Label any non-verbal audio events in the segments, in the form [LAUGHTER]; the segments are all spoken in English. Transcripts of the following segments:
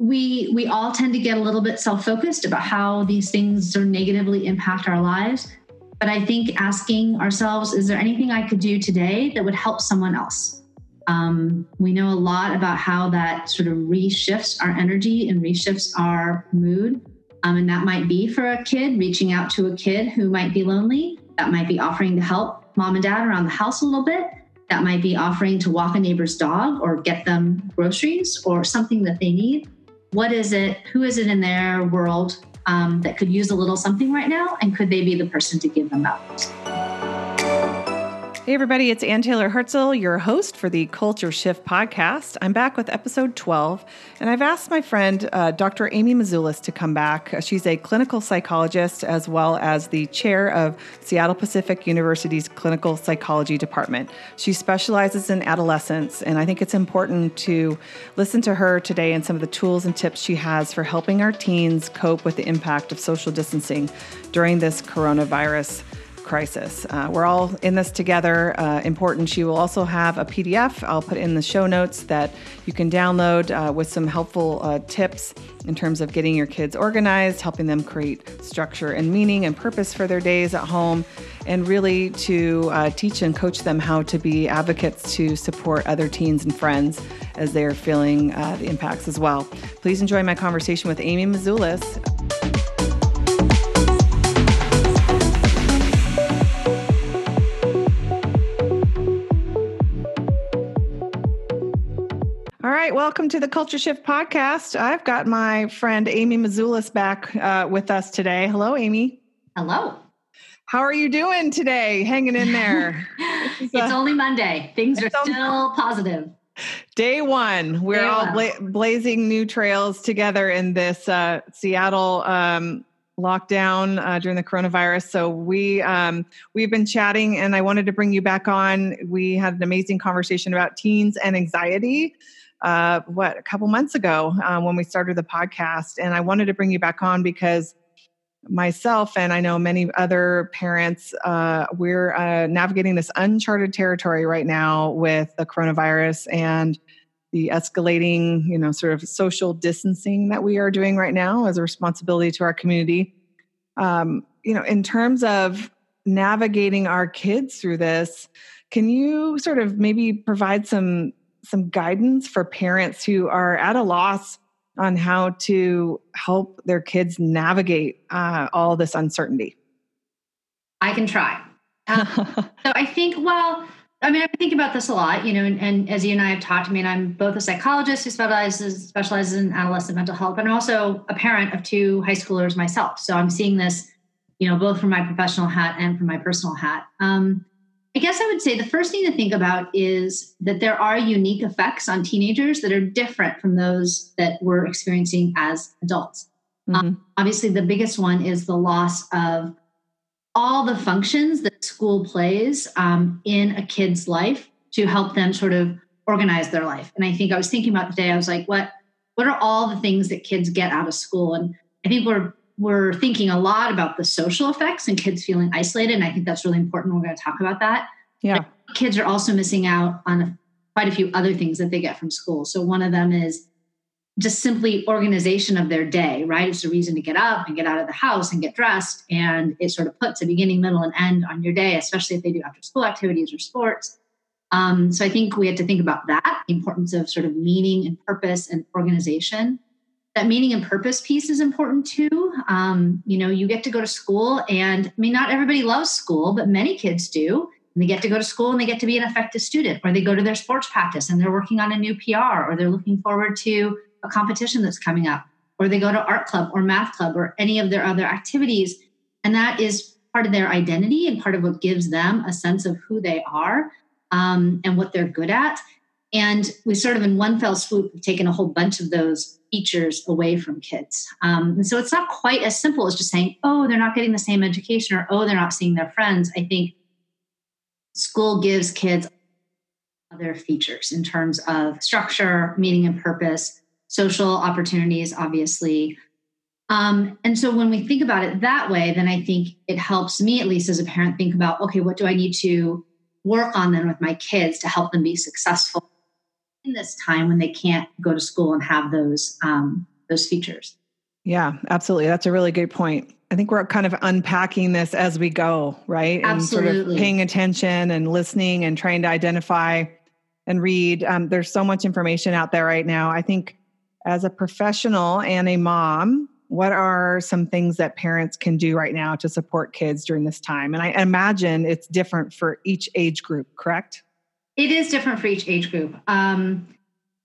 we we all tend to get a little bit self-focused about how these things sort of negatively impact our lives. But I think asking ourselves, is there anything I could do today that would help someone else? Um, we know a lot about how that sort of reshifts our energy and reshifts our mood. Um, and that might be for a kid reaching out to a kid who might be lonely. That might be offering to help mom and dad around the house a little bit. That might be offering to walk a neighbor's dog or get them groceries or something that they need. What is it? Who is it in their world um, that could use a little something right now? And could they be the person to give them that? Hey, everybody, it's Ann Taylor Herzl, your host for the Culture Shift podcast. I'm back with episode 12, and I've asked my friend, uh, Dr. Amy Mezulis, to come back. She's a clinical psychologist as well as the chair of Seattle Pacific University's Clinical Psychology Department. She specializes in adolescence, and I think it's important to listen to her today and some of the tools and tips she has for helping our teens cope with the impact of social distancing during this coronavirus crisis. Uh, we're all in this together. Uh, important. She will also have a PDF I'll put in the show notes that you can download uh, with some helpful uh, tips in terms of getting your kids organized, helping them create structure and meaning and purpose for their days at home, and really to uh, teach and coach them how to be advocates to support other teens and friends as they're feeling uh, the impacts as well. Please enjoy my conversation with Amy Mezulis. Right, welcome to the Culture Shift podcast. I've got my friend Amy Mezulis back uh, with us today. Hello, Amy. Hello. How are you doing today? Hanging in there. [LAUGHS] it's uh, only Monday. Things are still positive. Day one, we're Day all bla- blazing new trails together in this uh, Seattle um, lockdown uh, during the coronavirus. So we um, we've been chatting, and I wanted to bring you back on. We had an amazing conversation about teens and anxiety uh, what a couple months ago um, when we started the podcast, and I wanted to bring you back on because myself and I know many other parents, uh, we're uh, navigating this uncharted territory right now with the coronavirus and the escalating, you know, sort of social distancing that we are doing right now as a responsibility to our community. Um, you know, in terms of navigating our kids through this, can you sort of maybe provide some some guidance for parents who are at a loss on how to help their kids navigate uh, all this uncertainty? I can try. Um, [LAUGHS] so I think, well, I mean, I think about this a lot, you know, and, and, as you and I have talked, I mean, I'm both a psychologist who specializes specializes in adolescent mental health, but I'm also a parent of two high schoolers myself. So I'm seeing this, you know, both from my professional hat and from my personal hat. Um, I guess I would say the first thing to think about is that there are unique effects on teenagers that are different from those that we're experiencing as adults. Mm-hmm. Um, obviously, the biggest one is the loss of all the functions that school plays um, in a kid's life to help them sort of organize their life. And I think I was thinking about today, I was like, what what are all the things that kids get out of school? And I think we're we're thinking a lot about the social effects and kids feeling isolated. And I think that's really important. We're going to talk about that. Yeah. Kids are also missing out on a, quite a few other things that they get from school. So one of them is just simply organization of their day, right? It's a reason to get up and get out of the house and get dressed. And it sort of puts a beginning, middle, and end on your day, especially if they do after school activities or sports. Um, so I think we had to think about that, the importance of sort of meaning and purpose and organization that meaning and purpose piece is important too. Um, you know, you get to go to school, and I mean, not everybody loves school, but many kids do. And they get to go to school and they get to be an effective student, or they go to their sports practice and they're working on a new PR, or they're looking forward to a competition that's coming up, or they go to art club or math club or any of their other activities. And that is part of their identity and part of what gives them a sense of who they are um, and what they're good at. And we sort of, in one fell swoop, have taken a whole bunch of those features away from kids. Um, and so it's not quite as simple as just saying, oh, they're not getting the same education or oh, they're not seeing their friends. I think school gives kids other features in terms of structure, meaning and purpose, social opportunities, obviously. Um, and so when we think about it that way, then I think it helps me, at least as a parent, think about okay, what do I need to work on then with my kids to help them be successful in this time when they can't go to school and have those um, those features. Yeah, absolutely. That's a really good point. I think we're kind of unpacking this as we go, right? Absolutely. And sort of paying attention and listening and trying to identify and read. Um, there's so much information out there right now. I think as a professional and a mom, what are some things that parents can do right now to support kids during this time? And I imagine it's different for each age group, correct? It is different for each age group. Um,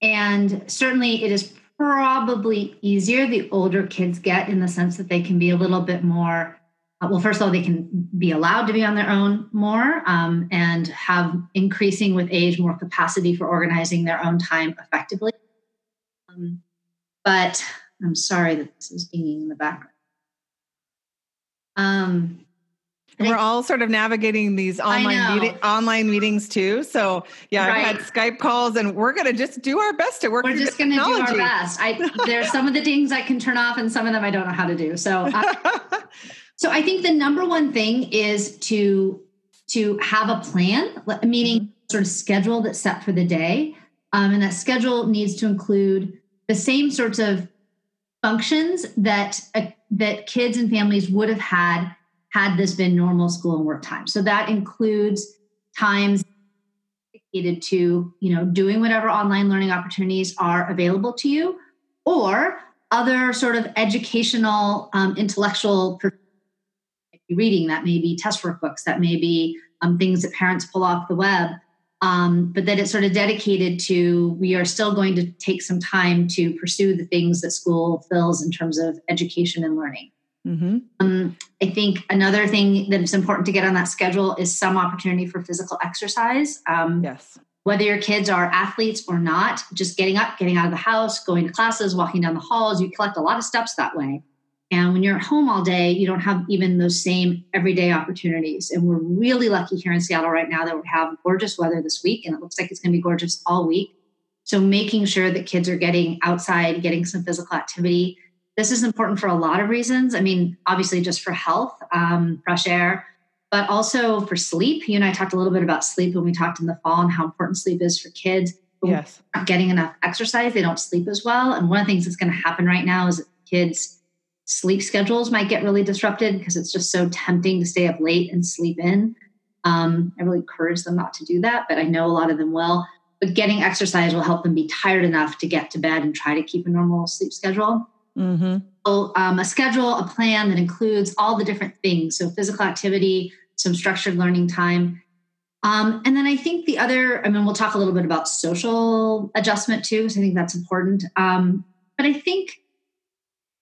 and certainly it is probably easier the older kids get in the sense that they can be a little bit more uh, well first of all they can be allowed to be on their own more um, and have increasing with age more capacity for organizing their own time effectively um, but i'm sorry that this is dinging in the background um, we're all sort of navigating these online meeting, online meetings too. So yeah, right. I've had Skype calls, and we're going to just do our best to work. We're just going to do our best. I [LAUGHS] there's some of the things I can turn off, and some of them I don't know how to do. So, uh, [LAUGHS] so I think the number one thing is to to have a plan, meaning mm-hmm. sort of schedule that's set for the day, um, and that schedule needs to include the same sorts of functions that uh, that kids and families would have had had this been normal school and work time. So that includes times dedicated to, you know, doing whatever online learning opportunities are available to you or other sort of educational, um, intellectual reading that may be test workbooks, that may be um, things that parents pull off the web. Um, but that it's sort of dedicated to we are still going to take some time to pursue the things that school fills in terms of education and learning. Mm-hmm. Um, I think another thing that is important to get on that schedule is some opportunity for physical exercise. Um, yes. Whether your kids are athletes or not, just getting up, getting out of the house, going to classes, walking down the halls, you collect a lot of steps that way. And when you're at home all day, you don't have even those same everyday opportunities. And we're really lucky here in Seattle right now that we have gorgeous weather this week, and it looks like it's going to be gorgeous all week. So, making sure that kids are getting outside, getting some physical activity, this is important for a lot of reasons. I mean, obviously, just for health, um, fresh air, but also for sleep. You and I talked a little bit about sleep when we talked in the fall and how important sleep is for kids. Yes. Not getting enough exercise, they don't sleep as well. And one of the things that's going to happen right now is that kids' sleep schedules might get really disrupted because it's just so tempting to stay up late and sleep in. Um, I really encourage them not to do that, but I know a lot of them will. But getting exercise will help them be tired enough to get to bed and try to keep a normal sleep schedule. Mm-hmm. So, um, a schedule, a plan that includes all the different things. So, physical activity, some structured learning time. Um, and then I think the other, I mean, we'll talk a little bit about social adjustment too, so I think that's important. Um, but I think,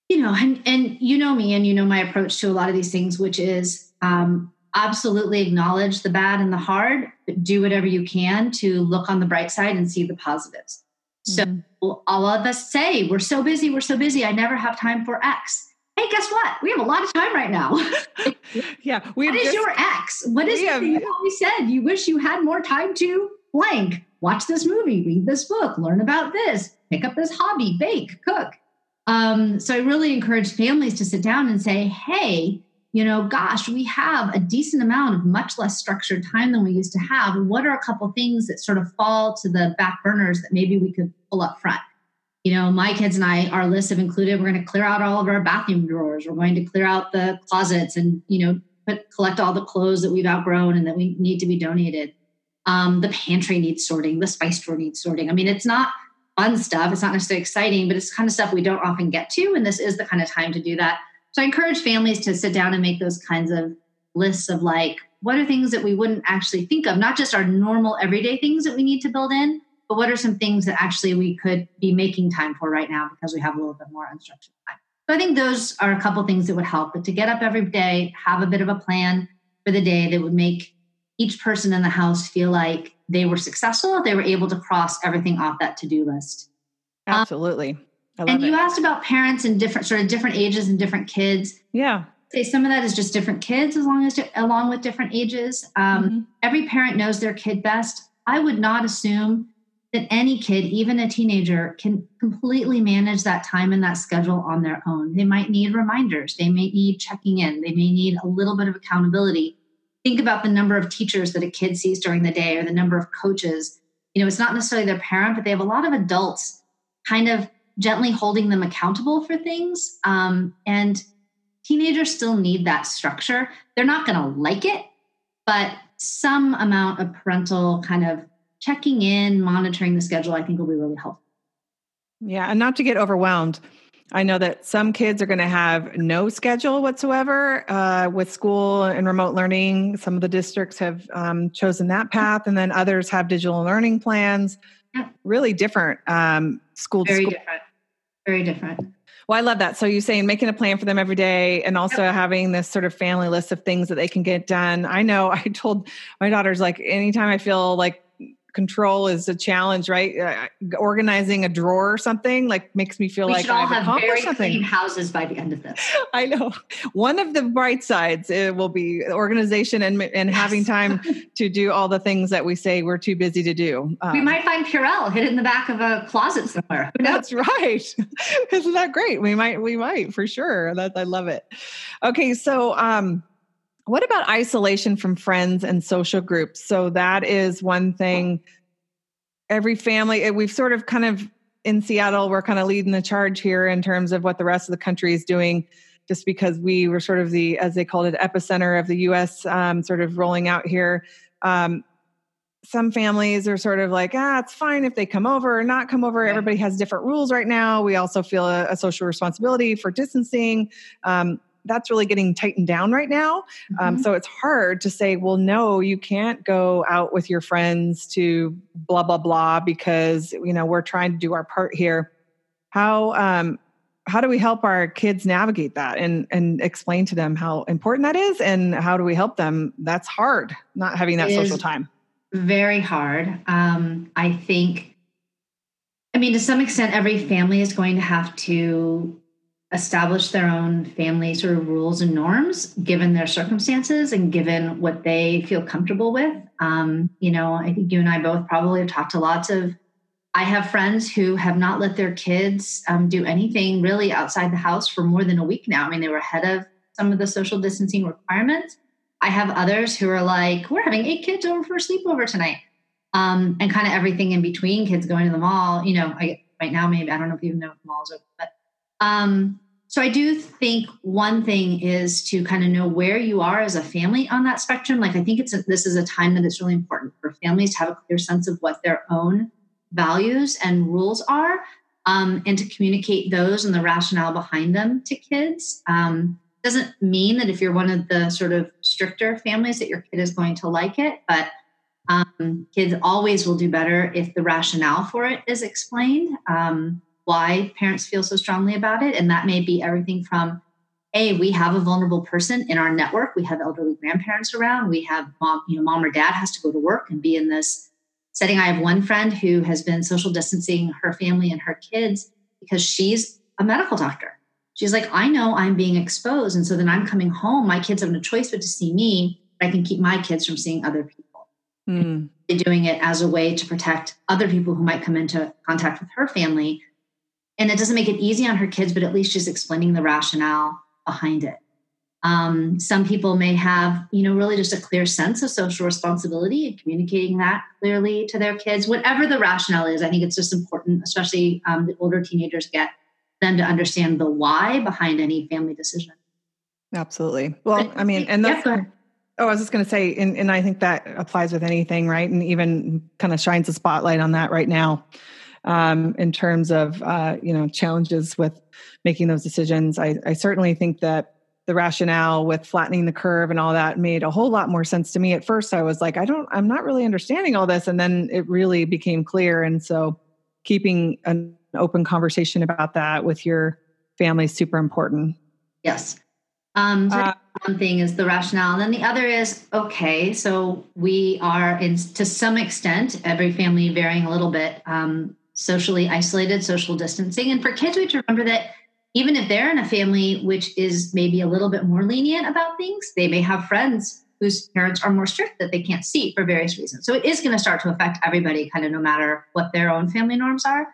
you know, and, and you know me and you know my approach to a lot of these things, which is um, absolutely acknowledge the bad and the hard, but do whatever you can to look on the bright side and see the positives. So mm-hmm. all of us say, we're so busy, we're so busy, I never have time for X. Hey, guess what? We have a lot of time right now. [LAUGHS] yeah. We what is just, your X? What is have, you always said? You wish you had more time to blank. Watch this movie, read this book, learn about this, pick up this hobby, bake, cook. Um, so I really encourage families to sit down and say, hey, you know, gosh, we have a decent amount of much less structured time than we used to have. What are a couple things that sort of fall to the back burners that maybe we could pull up front? You know, my kids and I, our list have included we're going to clear out all of our bathroom drawers. We're going to clear out the closets and, you know, put, collect all the clothes that we've outgrown and that we need to be donated. Um, the pantry needs sorting, the spice drawer needs sorting. I mean, it's not fun stuff. It's not necessarily exciting, but it's kind of stuff we don't often get to. And this is the kind of time to do that. So I encourage families to sit down and make those kinds of lists of like, what are things that we wouldn't actually think of, not just our normal everyday things that we need to build in, but what are some things that actually we could be making time for right now because we have a little bit more unstructured time. So I think those are a couple things that would help. But to get up every day, have a bit of a plan for the day that would make each person in the house feel like they were successful, they were able to cross everything off that to-do list. Absolutely. Um, and you asked about parents and different sort of different ages and different kids. Yeah. Say some of that is just different kids as long as along with different ages. Um, mm-hmm. Every parent knows their kid best. I would not assume that any kid, even a teenager, can completely manage that time and that schedule on their own. They might need reminders. They may need checking in. They may need a little bit of accountability. Think about the number of teachers that a kid sees during the day or the number of coaches you know, it's not necessarily their parent, but they have a lot of adults kind of gently holding them accountable for things. Um, and teenagers still need that structure. They're not going to like it, but some amount of parental kind of checking in, monitoring the schedule, I think will be really helpful. Yeah, and not to get overwhelmed. I know that some kids are going to have no schedule whatsoever uh, with school and remote learning. Some of the districts have um, chosen that path, and then others have digital learning plans. Yeah. Really different um, school. Very school. different. Very different. Well, I love that. So you're saying making a plan for them every day and also yep. having this sort of family list of things that they can get done. I know [LAUGHS] I told my daughters like anytime I feel like control is a challenge, right? Uh, organizing a drawer or something like makes me feel we like should all I've have very something. clean houses by the end of this. [LAUGHS] I know. One of the bright sides it will be organization and and yes. having time [LAUGHS] to do all the things that we say we're too busy to do. Um, we might find Purell hidden in the back of a closet somewhere. That's right. [LAUGHS] Isn't that great? We might. We might for sure. That I love it. Okay, so. um what about isolation from friends and social groups? So that is one thing. Every family, eh, we've sort of kind of in Seattle, we're kind of leading the charge here in terms of what the rest of the country is doing, just because we were sort of the, as they called it, epicenter of the US um, sort of rolling out here. Um, some families are sort of like, ah, it's fine if they come over or not come over. Everybody has different rules right now. We also feel a, a social responsibility for distancing. Um, that's really getting tightened down right now. Um, mm-hmm. Um, so it's hard to say, well, no, you can't go out with your friends to blah blah blah because you know we're trying to do our part here. How um, how do we help our kids navigate that and and explain to them how important that is and how do we help them? That's hard, not having that it social time. Very hard. Um, I think. I mean, to some extent, every family is going to have to establish their own family sort of rules and norms given their circumstances and given what they feel comfortable with. Um, you know, I think you and I both probably have talked to lots of. I have friends who have not let their kids um, do anything really outside the house for more than a week now. I mean, they were ahead of some of the social distancing requirements. I have others who are like, we're having eight kids over for a sleepover tonight. Um, and kind of everything in between, kids going to the mall. You know, I, right now, maybe, I don't know if you even know if mall's open, but um, so I do think one thing is to kind of know where you are as a family on that spectrum. Like I think it's a, this is a time that it's really important for families to have a clear sense of what their own values and rules are, um, and to communicate those and the rationale behind them to kids. Um, doesn't mean that if you're one of the sort of stricter families that your kid is going to like it, but um, kids always will do better if the rationale for it is explained. Um, why parents feel so strongly about it. And that may be everything from a we have a vulnerable person in our network. We have elderly grandparents around. We have mom, you know, mom or dad has to go to work and be in this setting. I have one friend who has been social distancing her family and her kids because she's a medical doctor. She's like, I know I'm being exposed. And so then I'm coming home. My kids have no choice but to see me. I can keep my kids from seeing other people. Mm. Doing it as a way to protect other people who might come into contact with her family and it doesn't make it easy on her kids, but at least she's explaining the rationale behind it. Um, some people may have, you know, really just a clear sense of social responsibility and communicating that clearly to their kids. Whatever the rationale is, I think it's just important, especially um, the older teenagers get them to understand the why behind any family decision. Absolutely. Well, I mean, and that's. Yeah, Oh, I was just going to say, and, and I think that applies with anything, right? And even kind of shines a spotlight on that right now um, in terms of uh, you know challenges with making those decisions. I, I certainly think that the rationale with flattening the curve and all that made a whole lot more sense to me. At first, I was like, I don't, I'm not really understanding all this, and then it really became clear. And so, keeping an open conversation about that with your family is super important. Yes. Um, so uh, one thing is the rationale, and then the other is okay. So we are, in to some extent, every family varying a little bit. Um, socially isolated, social distancing. And for kids, we have to remember that even if they're in a family which is maybe a little bit more lenient about things, they may have friends whose parents are more strict that they can't see for various reasons. So it is going to start to affect everybody, kind of no matter what their own family norms are.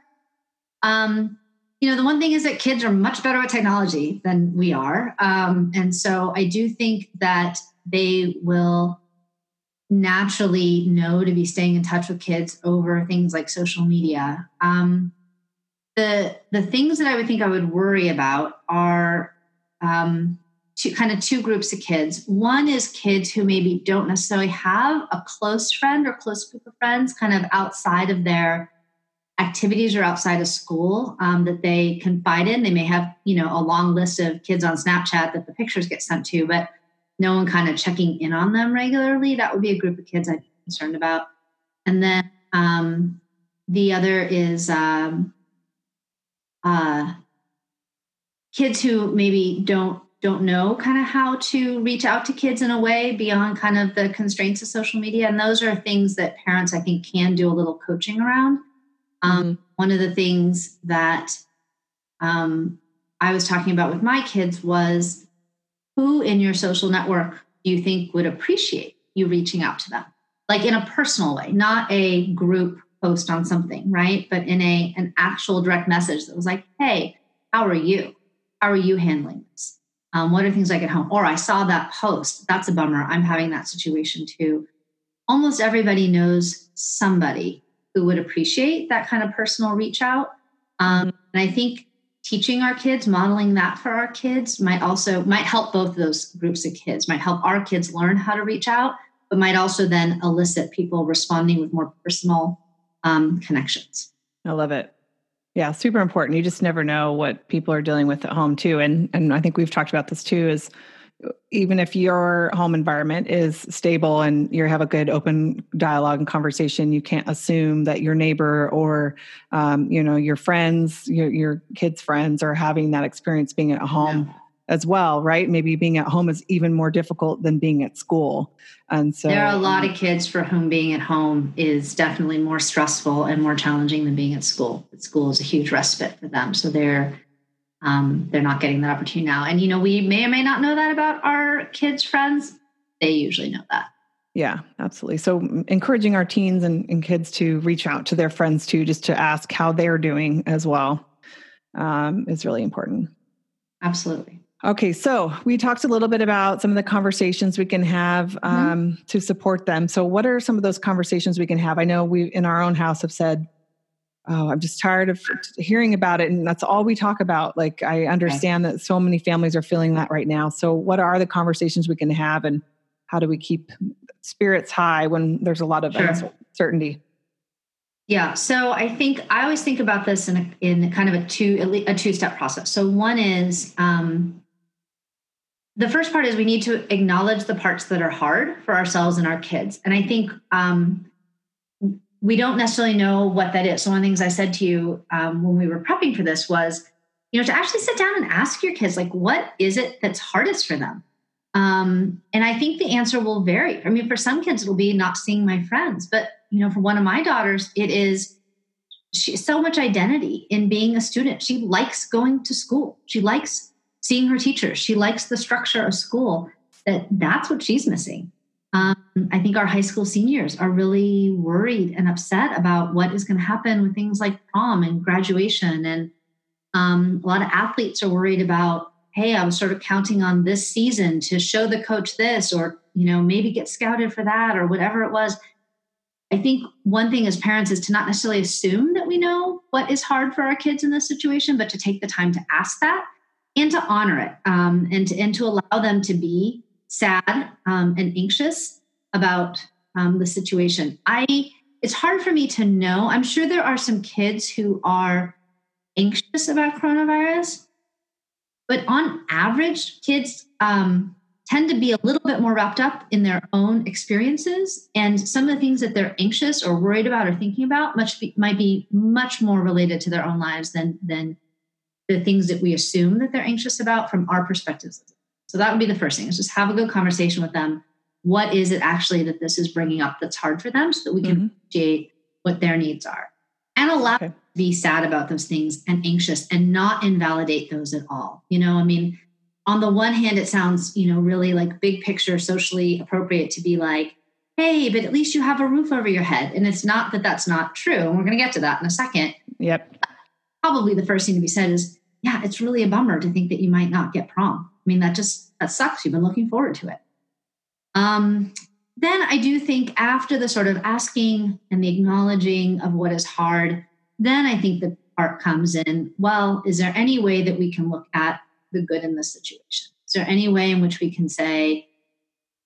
Um, you know, the one thing is that kids are much better at technology than we are. Um, and so I do think that they will naturally know to be staying in touch with kids over things like social media. Um, the the things that I would think I would worry about are um, two, kind of two groups of kids. One is kids who maybe don't necessarily have a close friend or close group of friends, kind of outside of their activities or outside of school um, that they confide in. They may have, you know, a long list of kids on Snapchat that the pictures get sent to, but no one kind of checking in on them regularly. That would be a group of kids I'd be concerned about. And then um, the other is um, uh, kids who maybe don't don't know kind of how to reach out to kids in a way beyond kind of the constraints of social media and those are things that parents i think can do a little coaching around um, mm-hmm. one of the things that um, i was talking about with my kids was who in your social network do you think would appreciate you reaching out to them like in a personal way not a group post on something right but in a an actual direct message that was like hey how are you how are you handling this um, what are things like at home? Or I saw that post. That's a bummer. I'm having that situation too. Almost everybody knows somebody who would appreciate that kind of personal reach out. Um, and I think teaching our kids, modeling that for our kids might also might help both those groups of kids, might help our kids learn how to reach out, but might also then elicit people responding with more personal um, connections. I love it. Yeah, super important. You just never know what people are dealing with at home too. And and I think we've talked about this too is even if your home environment is stable and you have a good open dialogue and conversation, you can't assume that your neighbor or um, you know your friends, your your kids' friends, are having that experience being at home as well, right? Maybe being at home is even more difficult than being at school. And so there are a lot of kids for whom being at home is definitely more stressful and more challenging than being at school. At school is a huge respite for them. So they're um, they're not getting that opportunity now. And you know, we may or may not know that about our kids' friends. They usually know that. Yeah, absolutely. So encouraging our teens and, and kids to reach out to their friends too, just to ask how they're doing as well, um, is really important. Absolutely. Okay, so we talked a little bit about some of the conversations we can have mm-hmm. um, mm-hmm. to support them. So, what are some of those conversations we can have? I know we in our own house have said, "Oh, I'm just tired of hearing about it," and that's all we talk about. Like, I understand okay. that so many families are feeling that right now. So, what are the conversations we can have, and how do we keep spirits high when there's a lot of sure. uncertainty? Yeah, so I think I always think about this in a, in kind of a two a two step process. So one is um, the first part is we need to acknowledge the parts that are hard for ourselves and our kids. And I think um, we don't necessarily know what that is. So one of the things I said to you um, when we were prepping for this was, you know, to actually sit down and ask your kids, like, what is it that's hardest for them? Um, and I think the answer will vary. I mean, for some kids, it'll be not seeing my friends, but you know, for one of my daughters, it is she so much identity in being a student. She likes going to school. She likes seeing her teachers. She likes the structure of school. That that's what she's missing. Um, I think our high school seniors are really worried and upset about what is going to happen with things like prom and graduation. And um, a lot of athletes are worried about, hey, I was sort of counting on this season to show the coach this, or you know, maybe get scouted for that, or whatever it was. I think one thing as parents is to not necessarily assume that we know what is hard for our kids in this situation, but to take the time to ask that and to honor it um, and, to, and to allow them to be sad um, and anxious about um, the situation. I it's hard for me to know. I'm sure there are some kids who are anxious about coronavirus, but on average, kids um, tend to be a little bit more wrapped up in their own experiences, and some of the things that they're anxious or worried about or thinking about much be, might be much more related to their own lives than than the things that we assume that they're anxious about from our perspectives. So that would be the first thing is just have a good conversation with them. What is it actually that this is bringing up that's hard for them so that we can mm-hmm. appreciate what their needs are and allow okay. them to be sad about those things and anxious and not invalidate those at all. You know, I mean, on the one hand, it sounds, you know, really like big picture, socially appropriate to be like, hey, but at least you have a roof over your head. And it's not that that's not true. And we're going to get to that in a second. Yep. Probably the first thing to be said is yeah, it's really a bummer to think that you might not get prom. I mean, that just that sucks. You've been looking forward to it. Um, then I do think after the sort of asking and the acknowledging of what is hard, then I think the part comes in well, is there any way that we can look at the good in this situation? Is there any way in which we can say,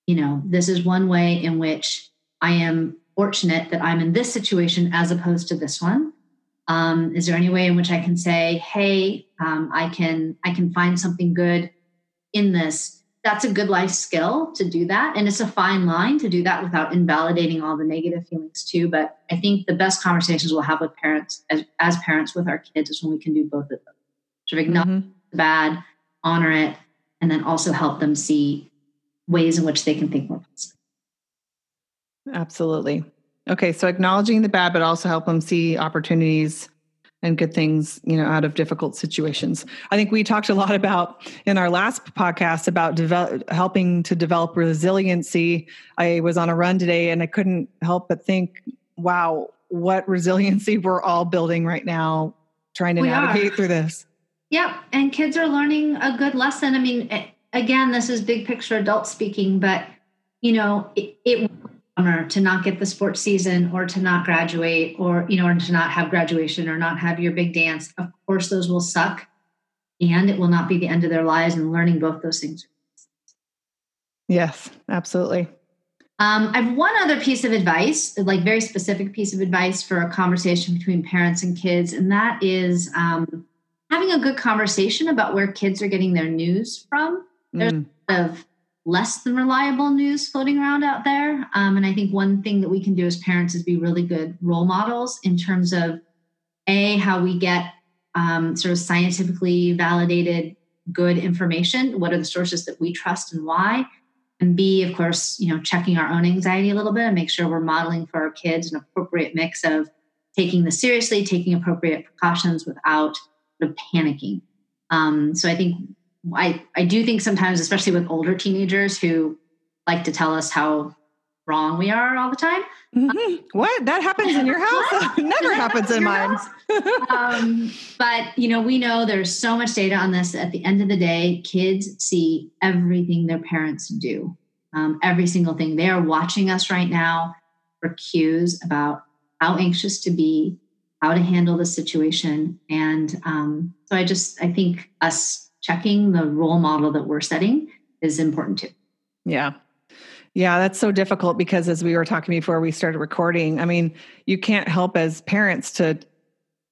you know, this is one way in which I am fortunate that I'm in this situation as opposed to this one? Um, is there any way in which I can say, hey, um, I can I can find something good in this? That's a good life skill to do that, and it's a fine line to do that without invalidating all the negative feelings too. But I think the best conversations we'll have with parents as, as parents with our kids is when we can do both of them. Sort of acknowledge mm-hmm. the bad, honor it, and then also help them see ways in which they can think more positive. Absolutely. Okay, so acknowledging the bad, but also help them see opportunities and good things, you know, out of difficult situations. I think we talked a lot about in our last podcast about develop, helping to develop resiliency. I was on a run today and I couldn't help but think, wow, what resiliency [LAUGHS] we're all building right now, trying to we navigate are. through this. Yep, and kids are learning a good lesson. I mean, again, this is big picture adult speaking, but you know, it, it to not get the sports season or to not graduate or you know or to not have graduation or not have your big dance of course those will suck. And it will not be the end of their lives and learning both those things. Yes absolutely. Um, i have one other piece of advice like very specific piece of advice for a conversation between parents and kids and that is um, having a good conversation about where kids are getting their news from. There's mm. a lot of less than reliable news floating around out there. Um, and I think one thing that we can do as parents is be really good role models in terms of a how we get um, sort of scientifically validated good information. What are the sources that we trust and why? And B, of course, you know, checking our own anxiety a little bit and make sure we're modeling for our kids an appropriate mix of taking this seriously, taking appropriate precautions without sort of panicking. Um, so I think I, I do think sometimes, especially with older teenagers who like to tell us how wrong we are all the time. Mm-hmm. What? That happens in your house? [LAUGHS] [LAUGHS] Never happens in mine. um, but, you know, we know there's so much data on this. At the end of the day, kids see everything their parents do, um, every single thing. They are watching us right now for cues about how anxious to be, how to handle the situation. And um, so I just, I think us checking the role model that we're setting is important too. Yeah. Yeah, that's so difficult because as we were talking before we started recording, I mean, you can't help as parents to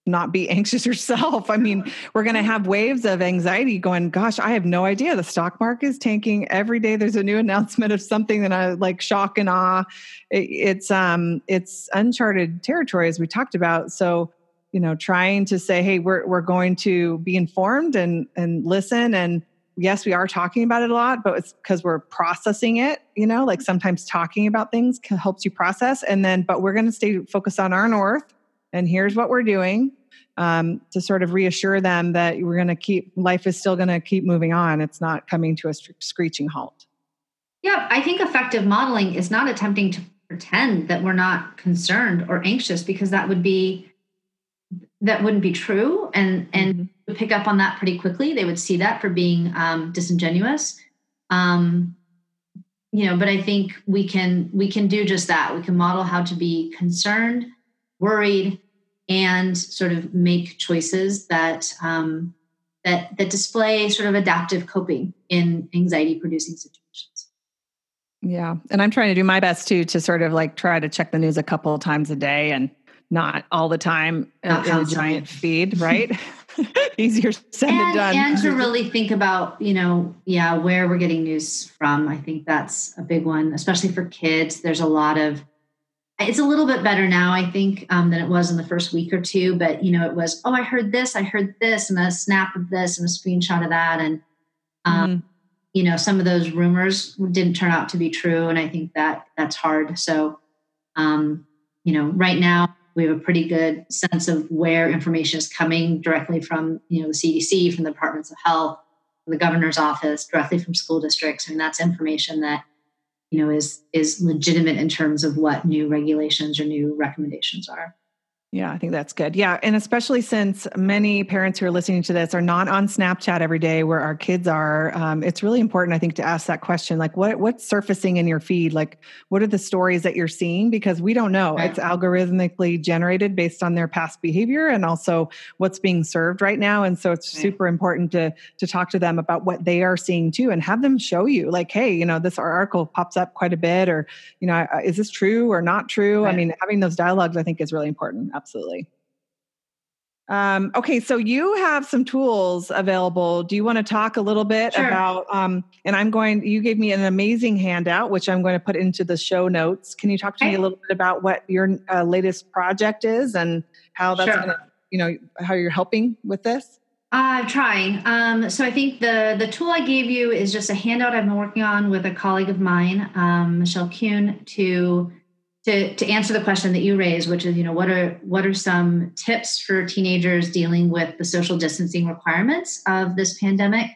not be [LAUGHS] anxious yourself. I mean, we're going to have waves of anxiety going, gosh, I have no idea. The stock market is tanking every day. There's a new [LAUGHS] announcement of something that I like shock and awe. it's um it's uncharted territory as we talked about. So you know trying to say hey we're we're going to be informed and and listen and yes we are talking about it a lot but it's because we're processing it you know like sometimes talking about things helps you process and then but we're going to stay focused on our north and here's what we're doing um, to sort of reassure them that we're going to keep life is still going to keep moving on. It's not coming to a screeching halt. Yeah i think effective modeling is not attempting to pretend that we're not concerned or anxious because that would be that wouldn't be true and and mm-hmm. pick up on that pretty quickly. They would see that for being um, disingenuous. Um, you know but i think we can we can do just that. We can model how to be concerned worried and sort of make choices that um, that that display sort of adaptive coping in anxiety producing situations. Yeah and i'm trying to do my best too to sort of like try to check the news a couple of times a day and not all the time uh, in a giant feed, [LAUGHS] right? [LAUGHS] Easier said and, than done. And to really think about, you know, yeah, where we're getting news from. I think that's a big one, especially for kids. There's a lot of, it's a little bit better now, I think, um, than it was in the first week or two. But, you know, it was, oh, I heard this, I heard this, and a snap of this, and a screenshot of that. And, um, mm-hmm. you know, some of those rumors didn't turn out to be true. And I think that that's hard. So, um, you know, right now, we have a pretty good sense of where information is coming directly from you know the cdc from the departments of health the governor's office directly from school districts. I and that's information that you know is is legitimate in terms of what new regulations or new recommendations are Yeah, I think that's good. Yeah. And especially since many parents who are listening to this are not on Snapchat every day where our kids are, um, it's really important, I think, to ask that question like, what, what's surfacing in your feed? Like, what are the stories that you're seeing? Because we don't know. It's algorithmically generated based on their past behavior and also what's being served right now. And so it's super important to, to talk to them about what they are seeing too and have them show you, like, hey, you know, this article pops up quite a bit, or, you know, is this true or not true? Right. I mean, having those dialogues, I think, is really important absolutely. Um, okay, so you have some tools available. Do you want to talk a little bit sure. about? Um, and I'm going. You gave me an amazing handout, which I'm going to put into the show notes. Can you talk to okay. me a little bit about what your uh, latest project is and how that's sure. going to, you know, how you're helping with this? I'm trying. Um, so I think the the tool I gave you is just a handout I've been working on with a colleague of mine, um, Michelle Kuhn, to to, to answer the question that you raised, which is, you know, what are what are some tips for teenagers dealing with the social distancing requirements of this pandemic?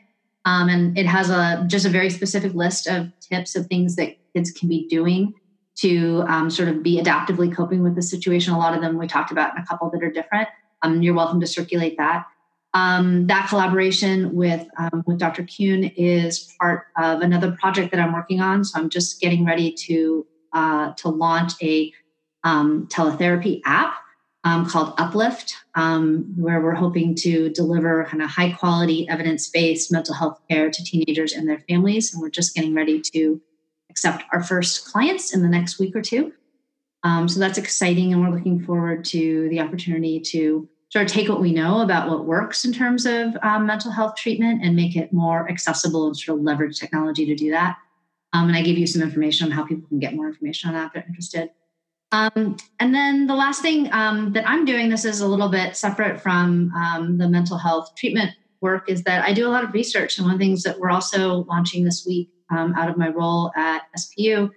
Um, and it has a just a very specific list of tips of things that kids can be doing to um, sort of be adaptively coping with the situation. A lot of them we talked about, and a couple that are different. Um, you're welcome to circulate that. Um, that collaboration with um, with Dr. Kuhn is part of another project that I'm working on. So I'm just getting ready to uh, to launch a um, teletherapy app um, called Uplift, um, where we're hoping to deliver kind of high quality, evidence based mental health care to teenagers and their families. And we're just getting ready to accept our first clients in the next week or two. Um, so that's exciting, and we're looking forward to the opportunity to sort of take what we know about what works in terms of um, mental health treatment and make it more accessible and sort of leverage technology to do that. Um, and I give you some information on how people can get more information on that if they're interested. Um, and then the last thing um, that I'm doing, this is a little bit separate from um, the mental health treatment work, is that I do a lot of research. And one of the things that we're also launching this week um, out of my role at SPU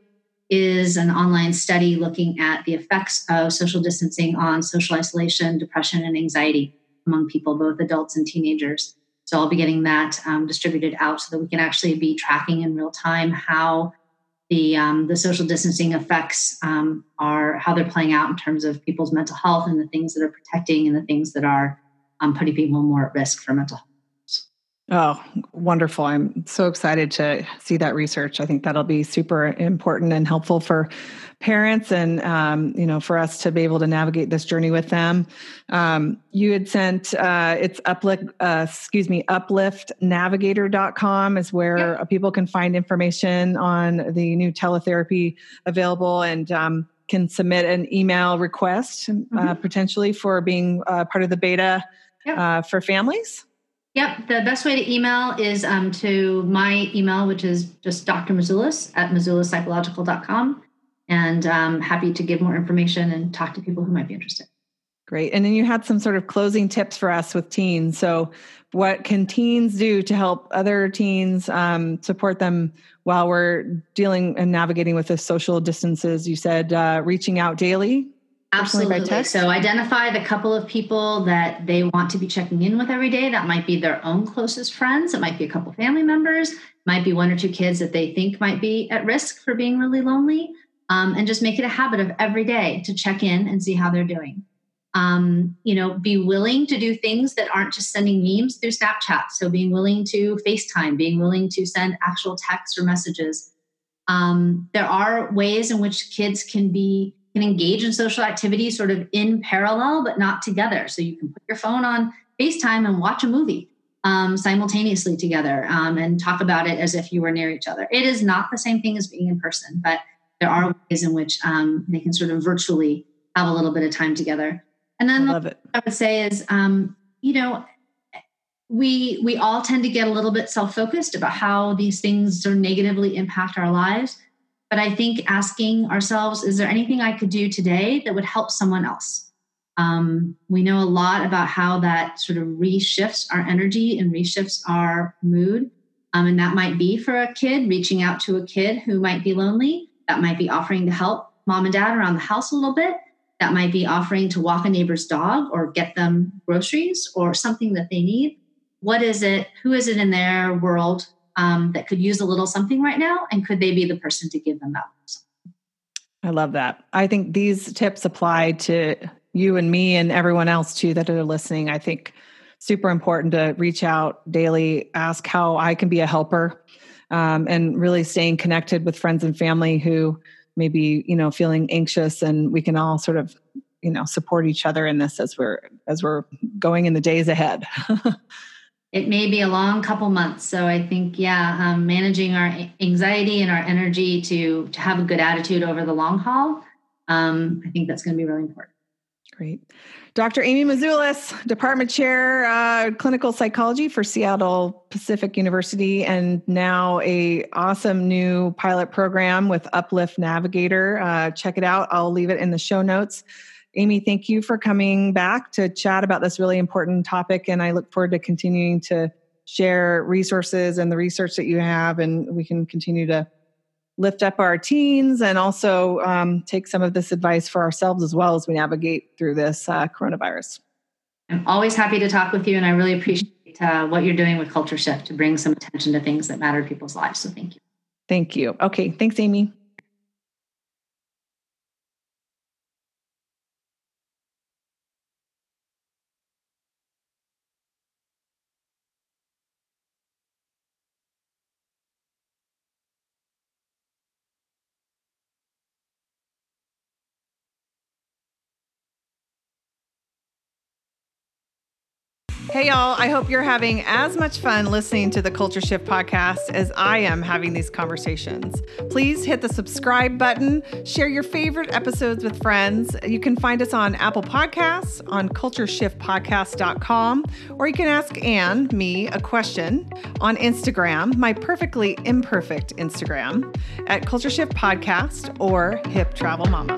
is an online study looking at the effects of social distancing on social isolation, depression, and anxiety among people, both adults and teenagers. So I'll be getting that um, distributed out so that we can actually be tracking in real time how the um, the social distancing effects um, are how they're playing out in terms of people's mental health and the things that are protecting and the things that are um, putting people more at risk for mental health. Oh, wonderful. I'm so excited to see that research. I think that'll be super important and helpful for parents and, um, you know, for us to be able to navigate this journey with them. Um, you had sent, uh, it's uplift, uh, excuse me, upliftnavigator.com is where yep. people can find information on the new teletherapy available and, um, can submit an email request uh, mm-hmm. potentially for being uh, part of the beta yep. Uh, for families. Yep. The best way to email is um, to my email, which is just Dr. Mezulis at mezulispsychological.com. And um, happy to give more information and talk to people who might be interested. Great. And then you had some sort of closing tips for us with teens. So, what can teens do to help other teens um, support them while we're dealing and navigating with the social distances? You said uh, reaching out daily Absolutely. So identify the couple of people that they want to be checking in with every day. That might be their own closest friends. It might be a couple family members. might be one or two kids that they think might be at risk for being really lonely. Um, and just make it a habit of every day to check in and see how they're doing. Um, you know, be willing to do things that aren't just sending memes through Snapchat. So being willing to FaceTime, being willing to send actual texts or messages. Um, there are ways in which kids can be can engage in social activities sort of in parallel but not together. So you can put your phone on FaceTime and watch a movie um, simultaneously together um, and talk about it as if you were near each other. It is not the same thing as being in person, but there are ways in which um, they can sort of virtually have a little bit of time together. And then I, I would say is, um, you know, we we all tend to get a little bit self-focused about how these things are negatively impact our lives but I think asking ourselves, is there anything I could do today that would help someone else? Um, we know a lot about how that sort of reshifts our energy and reshifts our mood. Um, and that might be for a kid reaching out to a kid who might be lonely. That might be offering to help mom and dad around the house a little bit. That might be offering to walk a neighbor's dog or get them groceries or something that they need. What is it? Who is it in their world um, that could use a little something right now? And could they be the person to give them that? I love that. I think these tips apply to you and me and everyone else too that are listening. I think super important to reach out daily, ask how I can be a helper, um, and really staying connected with friends and family who may be, you know, feeling anxious, and we can all sort of, you know, support each other in this as we're as we're going in the days ahead. [LAUGHS] it may be a long couple months, so I think, yeah, um, managing our anxiety and our energy to to have a good attitude over the long haul. Um, I think that's going to be really important. Great. Dr. Amy Mezulis, Department Chair, uh, Clinical Psychology for Seattle Pacific University, and now a awesome new pilot program with Uplift Navigator. Uh, check it out. I'll leave it in the show notes. Amy, thank you for coming back to chat about this really important topic, and I look forward to continuing to share resources and the research that you have, and we can continue to lift up our teens and also um, take some of this advice for ourselves as well as we navigate through this uh, coronavirus. I'm always happy to talk with you, and I really appreciate uh, what you're doing with Culture Shift to bring some attention to things that matter to people's lives. So thank you. Thank you. Okay. Thanks, Amy. Hey, y'all. I hope you're having as much fun listening to the Culture Shift podcast as I am having these conversations. Please hit the subscribe button, share your favorite episodes with friends. You can find us on Apple Podcasts, on cultureshiftpodcast.com, or you can ask Anne, me, a question on Instagram, my perfectly imperfect Instagram, at Culture Shift Podcast or Hip Travel Mama.